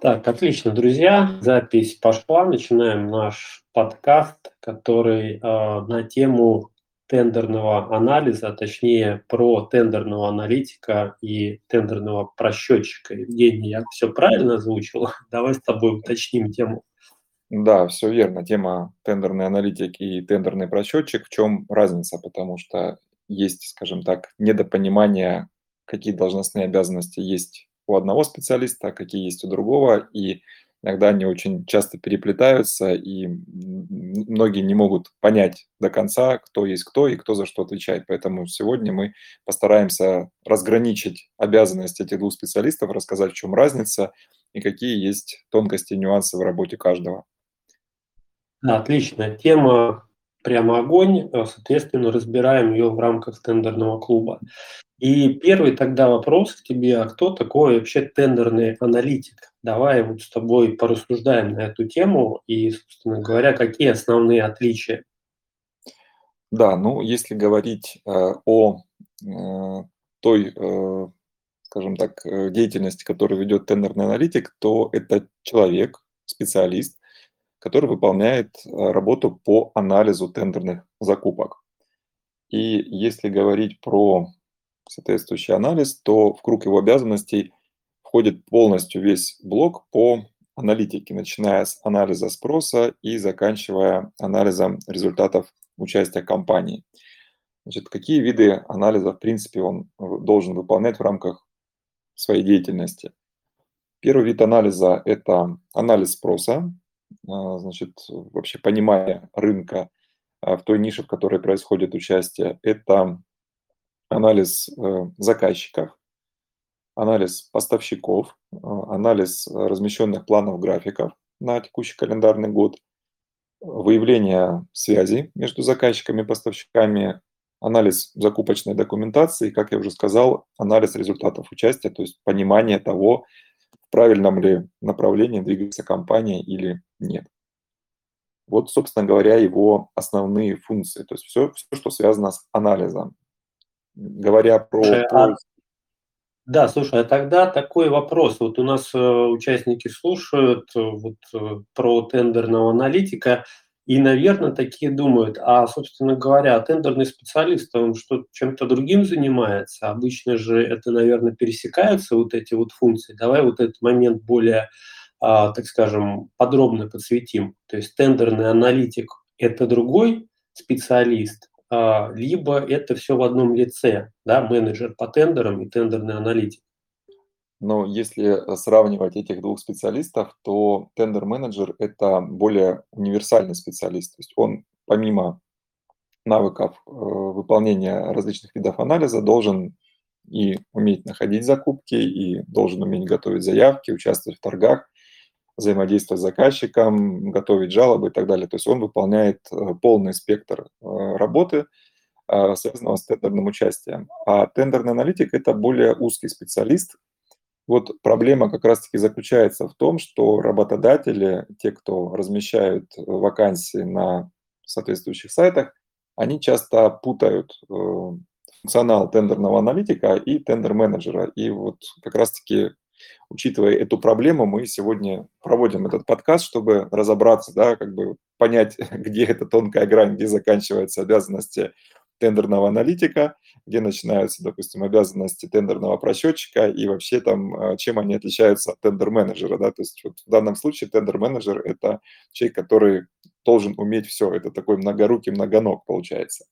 Так, отлично, друзья. Запись пошла. Начинаем наш подкаст, который э, на тему тендерного анализа, а точнее про тендерного аналитика и тендерного просчетчика. Евгений, я все правильно озвучил? Давай с тобой уточним тему. Да, все верно. Тема тендерный аналитик и тендерный просчетчик. В чем разница? Потому что есть, скажем так, недопонимание, какие должностные обязанности есть у одного специалиста, какие есть у другого, и иногда они очень часто переплетаются, и многие не могут понять до конца, кто есть кто и кто за что отвечает. Поэтому сегодня мы постараемся разграничить обязанности этих двух специалистов, рассказать, в чем разница и какие есть тонкости и нюансы в работе каждого. Отлично. Тема прямо огонь. Соответственно, разбираем ее в рамках тендерного клуба. И первый тогда вопрос к тебе, а кто такой вообще тендерный аналитик? Давай вот с тобой порассуждаем на эту тему и, собственно говоря, какие основные отличия? Да, ну если говорить э, о э, той, э, скажем так, э, деятельности, которую ведет тендерный аналитик, то это человек, специалист, который выполняет э, работу по анализу тендерных закупок. И если говорить про соответствующий анализ, то в круг его обязанностей входит полностью весь блок по аналитике, начиная с анализа спроса и заканчивая анализом результатов участия компании. Значит, какие виды анализа, в принципе, он должен выполнять в рамках своей деятельности? Первый вид анализа – это анализ спроса, а, значит, вообще понимание рынка а, в той нише, в которой происходит участие. Это анализ э, заказчиков, анализ поставщиков, э, анализ размещенных планов графиков на текущий календарный год, выявление связи между заказчиками и поставщиками, анализ закупочной документации, как я уже сказал, анализ результатов участия, то есть понимание того, в правильном ли направлении двигается компания или нет. Вот, собственно говоря, его основные функции, то есть все, все что связано с анализом говоря про Слушай, а да, слушай, а тогда такой вопрос. Вот у нас э, участники слушают э, вот э, про тендерного аналитика и, наверное, такие думают, а, собственно говоря, тендерный специалист, он что, чем-то другим занимается? Обычно же это, наверное, пересекаются вот эти вот функции. Давай вот этот момент более, а, так скажем, подробно подсветим. То есть тендерный аналитик – это другой специалист, либо это все в одном лице, да, менеджер по тендерам и тендерный аналитик. Но если сравнивать этих двух специалистов, то тендер-менеджер – это более универсальный специалист. То есть он помимо навыков э, выполнения различных видов анализа должен и уметь находить закупки, и должен уметь готовить заявки, участвовать в торгах, взаимодействовать с заказчиком, готовить жалобы и так далее. То есть он выполняет э, полный спектр э, работы, э, связанного с тендерным участием. А тендерный аналитик – это более узкий специалист. Вот проблема как раз-таки заключается в том, что работодатели, те, кто размещают вакансии на соответствующих сайтах, они часто путают функционал тендерного аналитика и тендер-менеджера. И вот как раз-таки учитывая эту проблему, мы сегодня проводим этот подкаст, чтобы разобраться, да, как бы понять, где эта тонкая грань, где заканчиваются обязанности тендерного аналитика, где начинаются, допустим, обязанности тендерного просчетчика и вообще там, а, чем они отличаются от тендер-менеджера, да, то есть вот в данном случае тендер-менеджер – это человек, который должен уметь все, это такой многорукий многоног получается.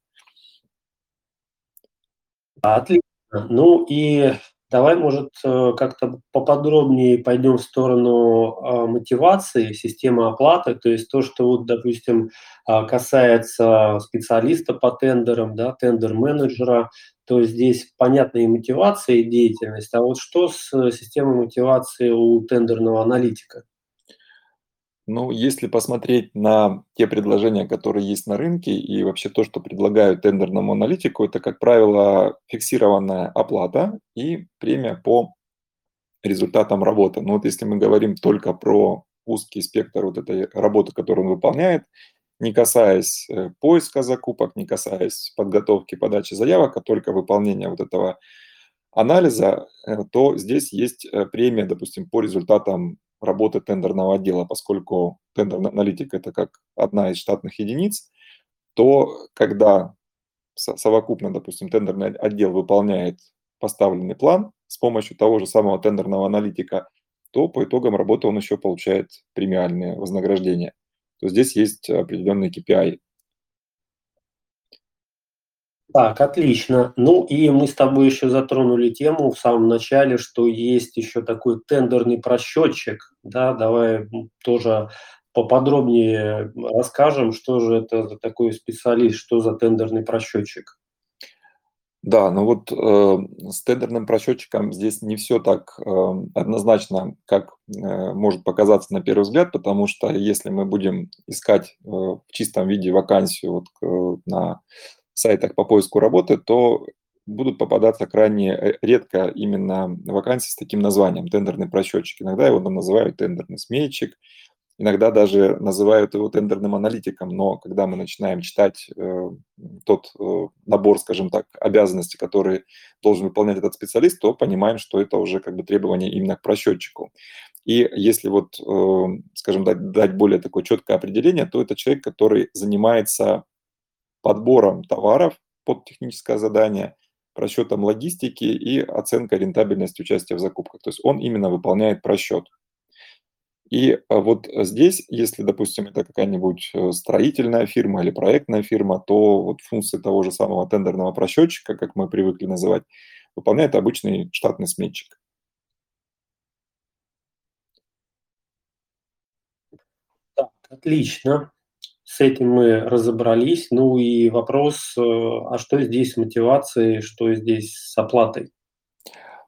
Отлично. Ну и Давай, может, э, как-то поподробнее пойдем в сторону а, мотивации, системы оплаты, то есть то, что, вот, допустим, а, касается специалиста по тендерам, да, тендер-менеджера, то здесь понятна и мотивация, и деятельность. А вот что с э, системой мотивации у тендерного аналитика? Ну, если посмотреть на те предложения, которые есть на рынке, и вообще то, что предлагают тендерному аналитику, это, как правило, фиксированная оплата и премия по результатам работы. Но вот если мы говорим только про узкий спектр вот этой работы, которую он выполняет, не касаясь э, поиска закупок, не касаясь подготовки, подачи заявок, а только выполнения вот этого анализа, э, то здесь есть э, премия, допустим, по результатам работы тендерного отдела, поскольку тендерный аналитик – это как одна из штатных единиц, то когда совокупно, допустим, тендерный отдел выполняет поставленный план с помощью того же самого тендерного аналитика, то по итогам работы он еще получает премиальное вознаграждение. То здесь есть определенный KPI. Так, отлично. Ну и мы с тобой еще затронули тему в самом начале, что есть еще такой тендерный просчетчик. Да, давай тоже поподробнее расскажем, что же это за такой специалист, что за тендерный просчетчик. Да, ну вот э, с тендерным просчетчиком здесь не все так э, однозначно, как э, может показаться на первый взгляд, потому что если мы будем искать э, в чистом виде вакансию вот, э, на сайтах по поиску работы, то будут попадаться крайне редко именно вакансии с таким названием тендерный просчетчик. Иногда его называют тендерный сметчик, иногда даже называют его тендерным аналитиком, но когда мы начинаем читать э, тот э, набор, скажем так, обязанностей, которые должен выполнять этот специалист, то понимаем, что это уже как бы требование именно к просчетчику. И если вот, э, скажем так, дать более такое четкое определение, то это человек, который занимается подбором товаров под техническое задание, просчетом логистики и оценкой рентабельности участия в закупках. То есть он именно выполняет просчет. И а, вот здесь, если, допустим, это какая-нибудь э, строительная фирма или проектная фирма, то вот функции того же самого тендерного просчетчика, как мы привыкли называть, выполняет обычный штатный сметчик. Так, отлично. С этим мы разобрались. Ну и вопрос, э, а что здесь с мотивацией, что здесь с оплатой?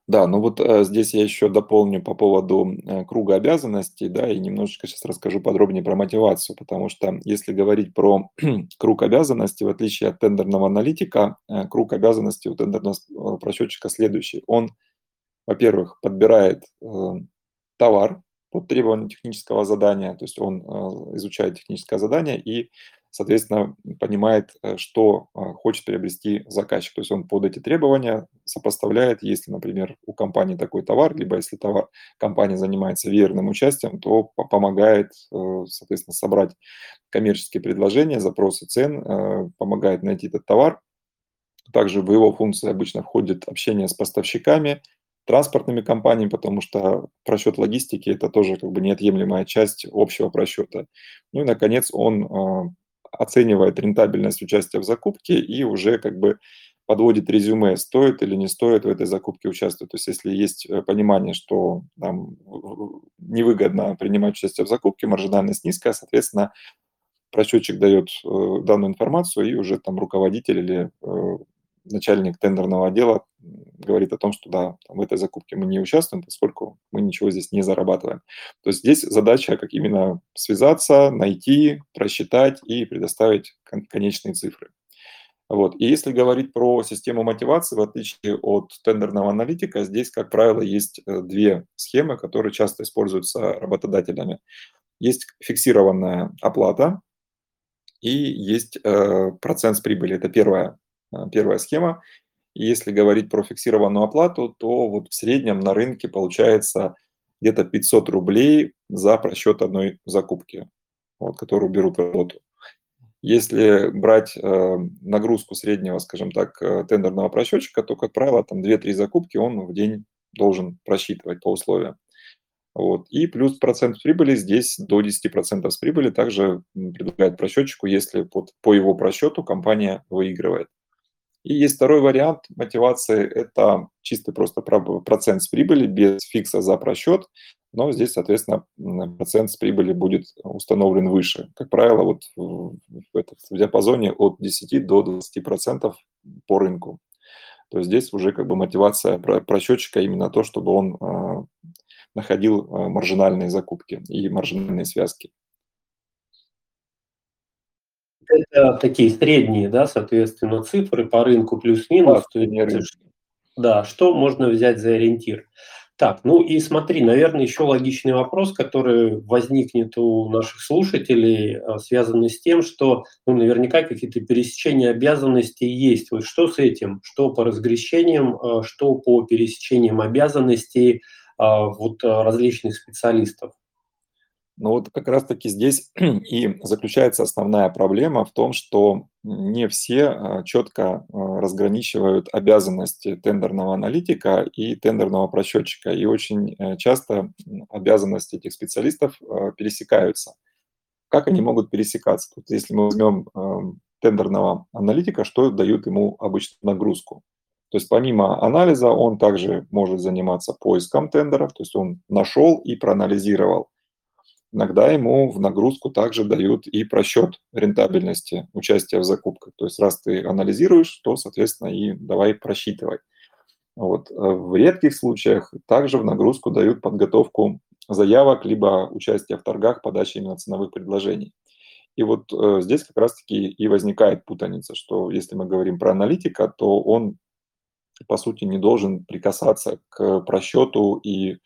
Да, ну вот э, здесь я еще дополню по поводу э, круга обязанностей, да, и немножечко сейчас расскажу подробнее про мотивацию, потому что если говорить про круг обязанностей, в отличие от тендерного аналитика, круг обязанностей у тендерного просчетчика следующий. Он, во-первых, подбирает товар под требования технического задания, то есть он э, изучает техническое задание и соответственно, понимает, э, что а, хочет приобрести заказчик. То есть он под эти требования сопоставляет, если, например, у компании такой товар, либо если товар, компания занимается верным участием, то помогает, э, соответственно, собрать коммерческие предложения, запросы цен, э, помогает найти этот товар. Также в его функции обычно входит общение с поставщиками, транспортными компаниями, потому что просчет логистики – это тоже как бы неотъемлемая часть общего просчета. Ну и, наконец, он оценивает рентабельность участия в закупке и уже как бы подводит резюме, стоит или не стоит в этой закупке участвовать. То есть если есть э, понимание, что там, невыгодно принимать участие в закупке, маржинальность низкая, соответственно, просчетчик дает э, данную информацию, и уже там руководитель или э, начальник тендерного отдела говорит о том, что да, там, в этой закупке мы не участвуем, поскольку мы ничего здесь не зарабатываем. То есть здесь задача как именно связаться, найти, просчитать и предоставить кон- конечные цифры. Вот. И если говорить про систему мотивации, в отличие от тендерного аналитика, здесь, как правило, есть э, две схемы, которые часто используются работодателями. Есть фиксированная оплата и есть э, процент с прибыли. Это первая первая схема. И если говорить про фиксированную оплату, то вот в среднем на рынке получается где-то 500 рублей за просчет одной закупки, вот, которую берут в работу. Если брать э, нагрузку среднего, скажем так, э, тендерного просчетчика, то, как правило, там 2-3 закупки он в день должен просчитывать по условиям. Вот. И плюс процент прибыли здесь до 10% с прибыли также предлагает просчетчику, если под, по его просчету компания выигрывает. И есть второй вариант мотивации – это чистый просто процент с прибыли без фикса за просчет, но здесь, соответственно, процент с прибыли будет установлен выше. Как правило, вот в, этот, в диапазоне от 10 до 20% по рынку. То есть здесь уже как бы мотивация просчетчика именно то, чтобы он э, находил э, маржинальные закупки и маржинальные связки это такие средние, да, соответственно, цифры по рынку плюс-минус. Да, да, что можно взять за ориентир? Так, ну и смотри, наверное, еще логичный вопрос, который возникнет у наших слушателей, а, связанный с тем, что ну, наверняка какие-то пересечения обязанностей есть. Вот что с этим? Что по разгрещениям, а, что по пересечениям обязанностей а, вот различных специалистов? Но вот как раз-таки здесь и заключается основная проблема в том, что не все а, четко а, разграничивают обязанности тендерного аналитика и тендерного просчетчика. И очень э, часто обязанности этих специалистов а, пересекаются. Как они могут пересекаться? Тут, если мы возьмем тендерного аналитика, что дают ему обычно нагрузку? То есть помимо анализа он также может заниматься поиском тендеров, то есть он нашел и проанализировал иногда ему в нагрузку также дают и просчет рентабельности участия в закупках. То есть раз ты анализируешь, то, соответственно, и давай просчитывай. Вот. В редких случаях также в нагрузку дают подготовку заявок, либо участие в торгах, подачи именно ценовых предложений. И вот э, здесь как раз-таки и возникает путаница, что если мы говорим про аналитика, то он, по сути, не должен прикасаться к просчету и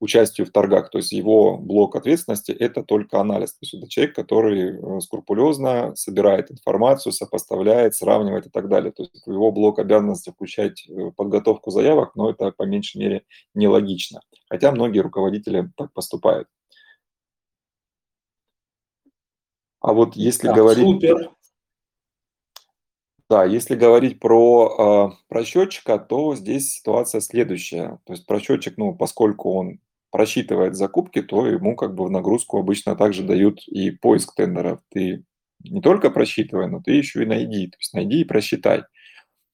участию в торгах. То есть его блок ответственности – это только анализ. То есть это человек, который э, скрупулезно собирает информацию, сопоставляет, сравнивает и так далее. То есть его блок обязанности включать э, подготовку заявок, но это по меньшей мере нелогично. Хотя многие руководители так поступают. А вот если так, говорить... Супер. Да, если говорить про э, просчетчика, то здесь ситуация следующая. То есть просчетчик, ну, поскольку он просчитывает закупки, то ему как бы в нагрузку обычно также дают и поиск тендеров. Ты не только просчитывай, но ты еще и найди. То есть найди и просчитай.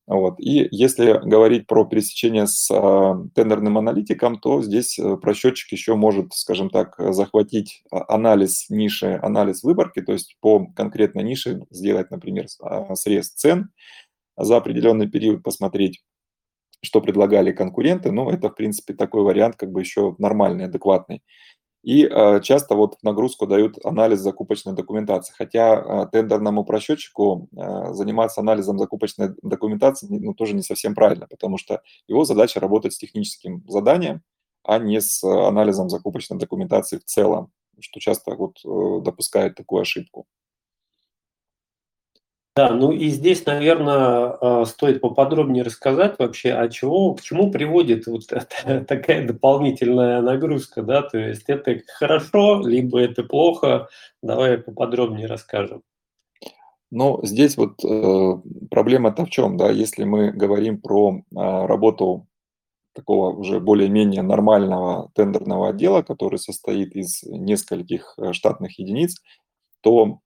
Вот. И если говорить про пересечение с э, тендерным аналитиком, то здесь э, просчетчик еще может, скажем так, захватить анализ ниши, анализ выборки, то есть по конкретной нише сделать, например, срез цен за определенный период, посмотреть, что предлагали конкуренты, но это, в принципе, такой вариант как бы еще нормальный, адекватный. И э, часто вот нагрузку дают анализ закупочной документации. Хотя э, тендерному просчетчику э, заниматься анализом закупочной документации ну, тоже не совсем правильно, потому что его задача работать с техническим заданием, а не с анализом закупочной документации в целом, что часто вот э, допускают такую ошибку. Да, ну и здесь, наверное, а, стоит поподробнее рассказать вообще, а чего, к чему приводит вот такая дополнительная нагрузка, да, то есть это хорошо, либо это плохо, давай поподробнее расскажем. Ну, здесь вот э, проблема-то в чем, да, если мы говорим про э, работу такого уже более-менее нормального тендерного отдела, который состоит из нескольких э, штатных единиц, то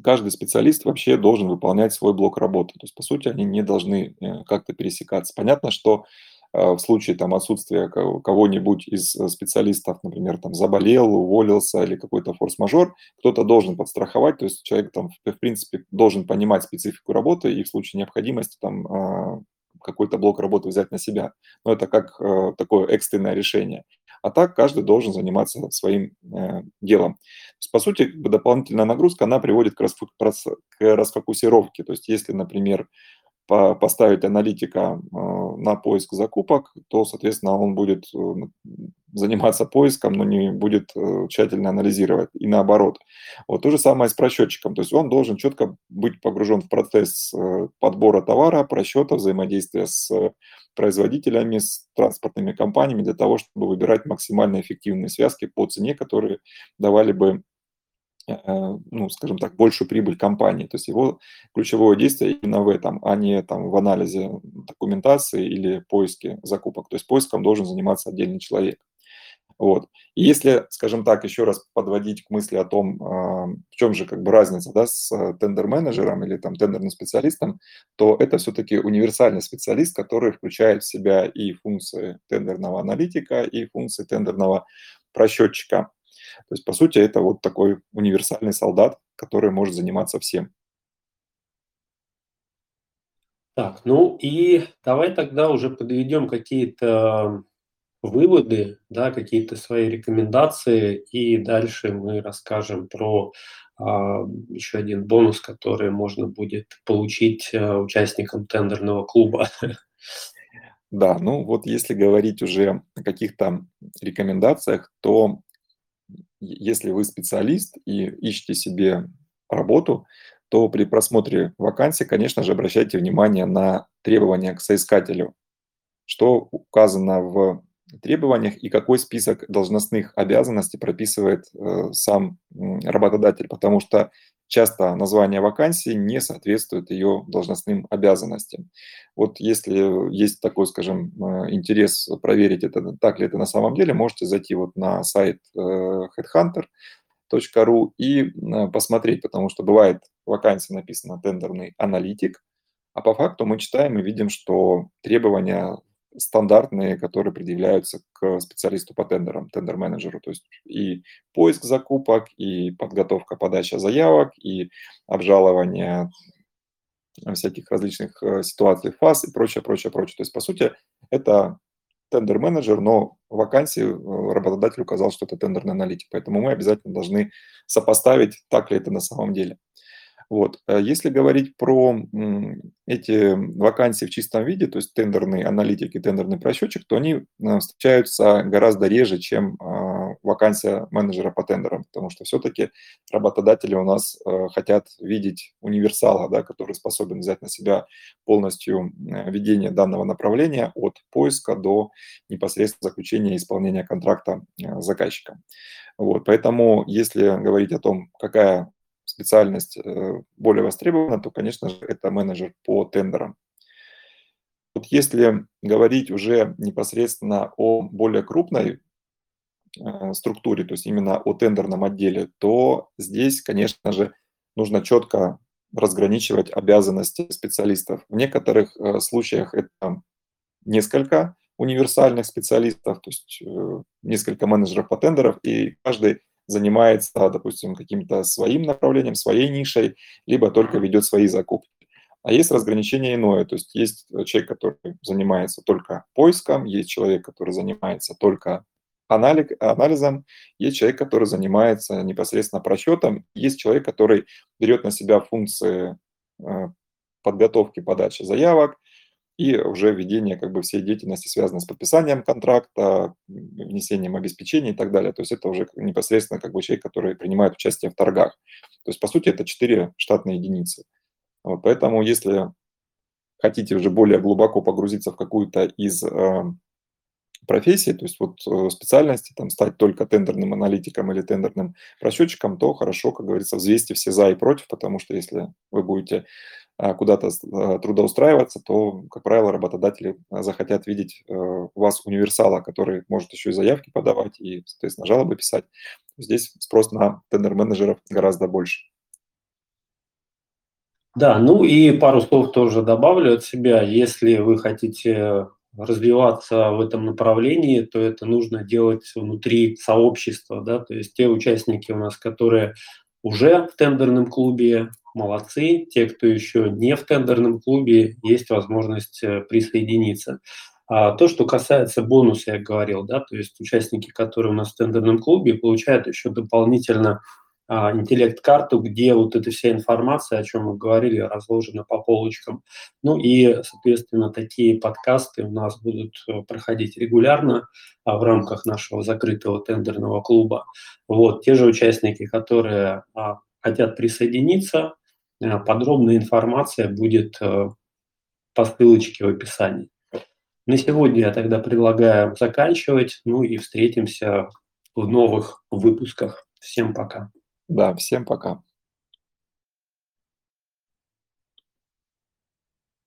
каждый специалист вообще должен выполнять свой блок работы. То есть, по сути, они не должны э, как-то пересекаться. Понятно, что э, в случае там, отсутствия кого-нибудь из э, специалистов, например, там, заболел, уволился или какой-то форс-мажор, кто-то должен подстраховать, то есть человек там, в принципе, должен понимать специфику работы и в случае необходимости там, а, какой-то блок работы взять на себя. Но это как такое экстренное решение. А так каждый должен заниматься своим э, делом. То есть, по сути, дополнительная нагрузка, она приводит к, расфокусировке. То есть если, например, поставить аналитика э, на поиск закупок, то, соответственно, он будет э, заниматься поиском, но не будет э, тщательно анализировать. И наоборот. Вот то же самое с просчетчиком. То есть он должен четко быть погружен в процесс подбора товара, просчета, взаимодействия с производителями, с транспортными компаниями для того, чтобы выбирать максимально эффективные связки по цене, которые давали бы ну, скажем так, большую прибыль компании. То есть его ключевое действие именно в этом, а не там в анализе документации или поиске закупок. То есть поиском должен заниматься отдельный человек. Вот. И если, скажем так, еще раз подводить к мысли о том, а, в чем же как бы разница да, с э, тендер-менеджером или там тендерным специалистом, то это все-таки универсальный специалист, который включает в себя и функции тендерного аналитика, и функции тендерного просчетчика. То есть, по сути, это вот такой универсальный солдат, который может заниматься всем. Так, ну и давай тогда уже подведем какие-то выводы, да, какие-то свои рекомендации, и дальше мы расскажем про а, еще один бонус, который можно будет получить а, участникам тендерного клуба. Да, ну вот если говорить уже о каких-то рекомендациях, то если вы специалист и ищете себе работу, то при просмотре вакансии, конечно же, обращайте внимание на требования к соискателю, что указано в требованиях и какой список должностных обязанностей прописывает э, сам работодатель, потому что часто название вакансии не соответствует ее должностным обязанностям. Вот если есть такой, скажем, э, интерес проверить, это, так ли это на самом деле, можете зайти вот на сайт э, headhunter.ru и посмотреть, потому что бывает вакансия написана тендерный аналитик, а по факту мы читаем и видим, что требования стандартные, которые предъявляются к специалисту по тендерам, тендер-менеджеру. То есть и поиск закупок, и подготовка, подача заявок, и обжалование всяких различных э, ситуаций, фаз и прочее, прочее, прочее. То есть, по сути, это тендер-менеджер, но вакансии э, работодатель указал, что это тендерный аналитик. Поэтому мы обязательно должны сопоставить, так ли это на самом деле. Вот. Э, если говорить про эти вакансии в чистом виде, то есть тендерный аналитик и тендерный просчетчик, то они э, встречаются гораздо реже, чем а, вакансия менеджера по тендерам, потому что все-таки работодатели у нас э, хотят видеть универсала, да, который способен взять на себя полностью ведение данного направления от поиска до непосредственно заключения и исполнения контракта с заказчиком. Вот, поэтому, если говорить о том, какая специальность э, более востребована, то, конечно же, это менеджер по тендерам. Вот если говорить уже непосредственно о более крупной э, структуре, то есть именно о тендерном отделе, то здесь, конечно же, нужно четко разграничивать обязанности специалистов. В некоторых э, случаях это несколько универсальных специалистов, то есть несколько менеджеров по тендерам, и каждый занимается, допустим, каким-то своим направлением, своей нишей, либо только ведет свои закупки. А есть разграничение иное, то есть есть человек, который занимается только поиском, есть человек, который занимается только анализом, есть человек, который занимается непосредственно просчетом, есть человек, который берет на себя функции э, подготовки, подачи заявок, и уже введение как бы всей деятельности, связанной с подписанием контракта, внесением обеспечений и так далее. То есть это уже непосредственно как бы человек, который принимает участие в торгах. То есть, по сути, это четыре штатные единицы. Вот, поэтому, если хотите уже более глубоко погрузиться в какую-то из э, профессий, то есть вот э, специальности, там, стать только тендерным аналитиком или тендерным расчетчиком, то хорошо, как говорится, взвесьте все за и против, потому что если вы будете куда-то а, трудоустраиваться, то, как правило, работодатели а, захотят видеть э, вас универсала, который может еще и заявки подавать и, соответственно, жалобы писать. Здесь спрос на тендер-менеджеров гораздо больше. Да, ну и пару слов тоже добавлю от себя. Если вы хотите развиваться в этом направлении, то это нужно делать внутри сообщества, да, то есть те участники у нас, которые уже в тендерном клубе, молодцы. Те, кто еще не в тендерном клубе, есть возможность э, присоединиться. А то, что касается бонуса, я говорил, да, то есть участники, которые у нас в тендерном клубе, получают еще дополнительно а, интеллект-карту, где вот эта вся информация, о чем мы говорили, разложена по полочкам. Ну и, соответственно, такие подкасты у нас будут э, проходить регулярно а, в рамках нашего закрытого тендерного клуба. Вот, те же участники, которые а, хотят присоединиться, подробная информация будет а, по ссылочке в описании. На сегодня я тогда предлагаю заканчивать, ну и встретимся в новых выпусках. Всем пока. Да, всем пока.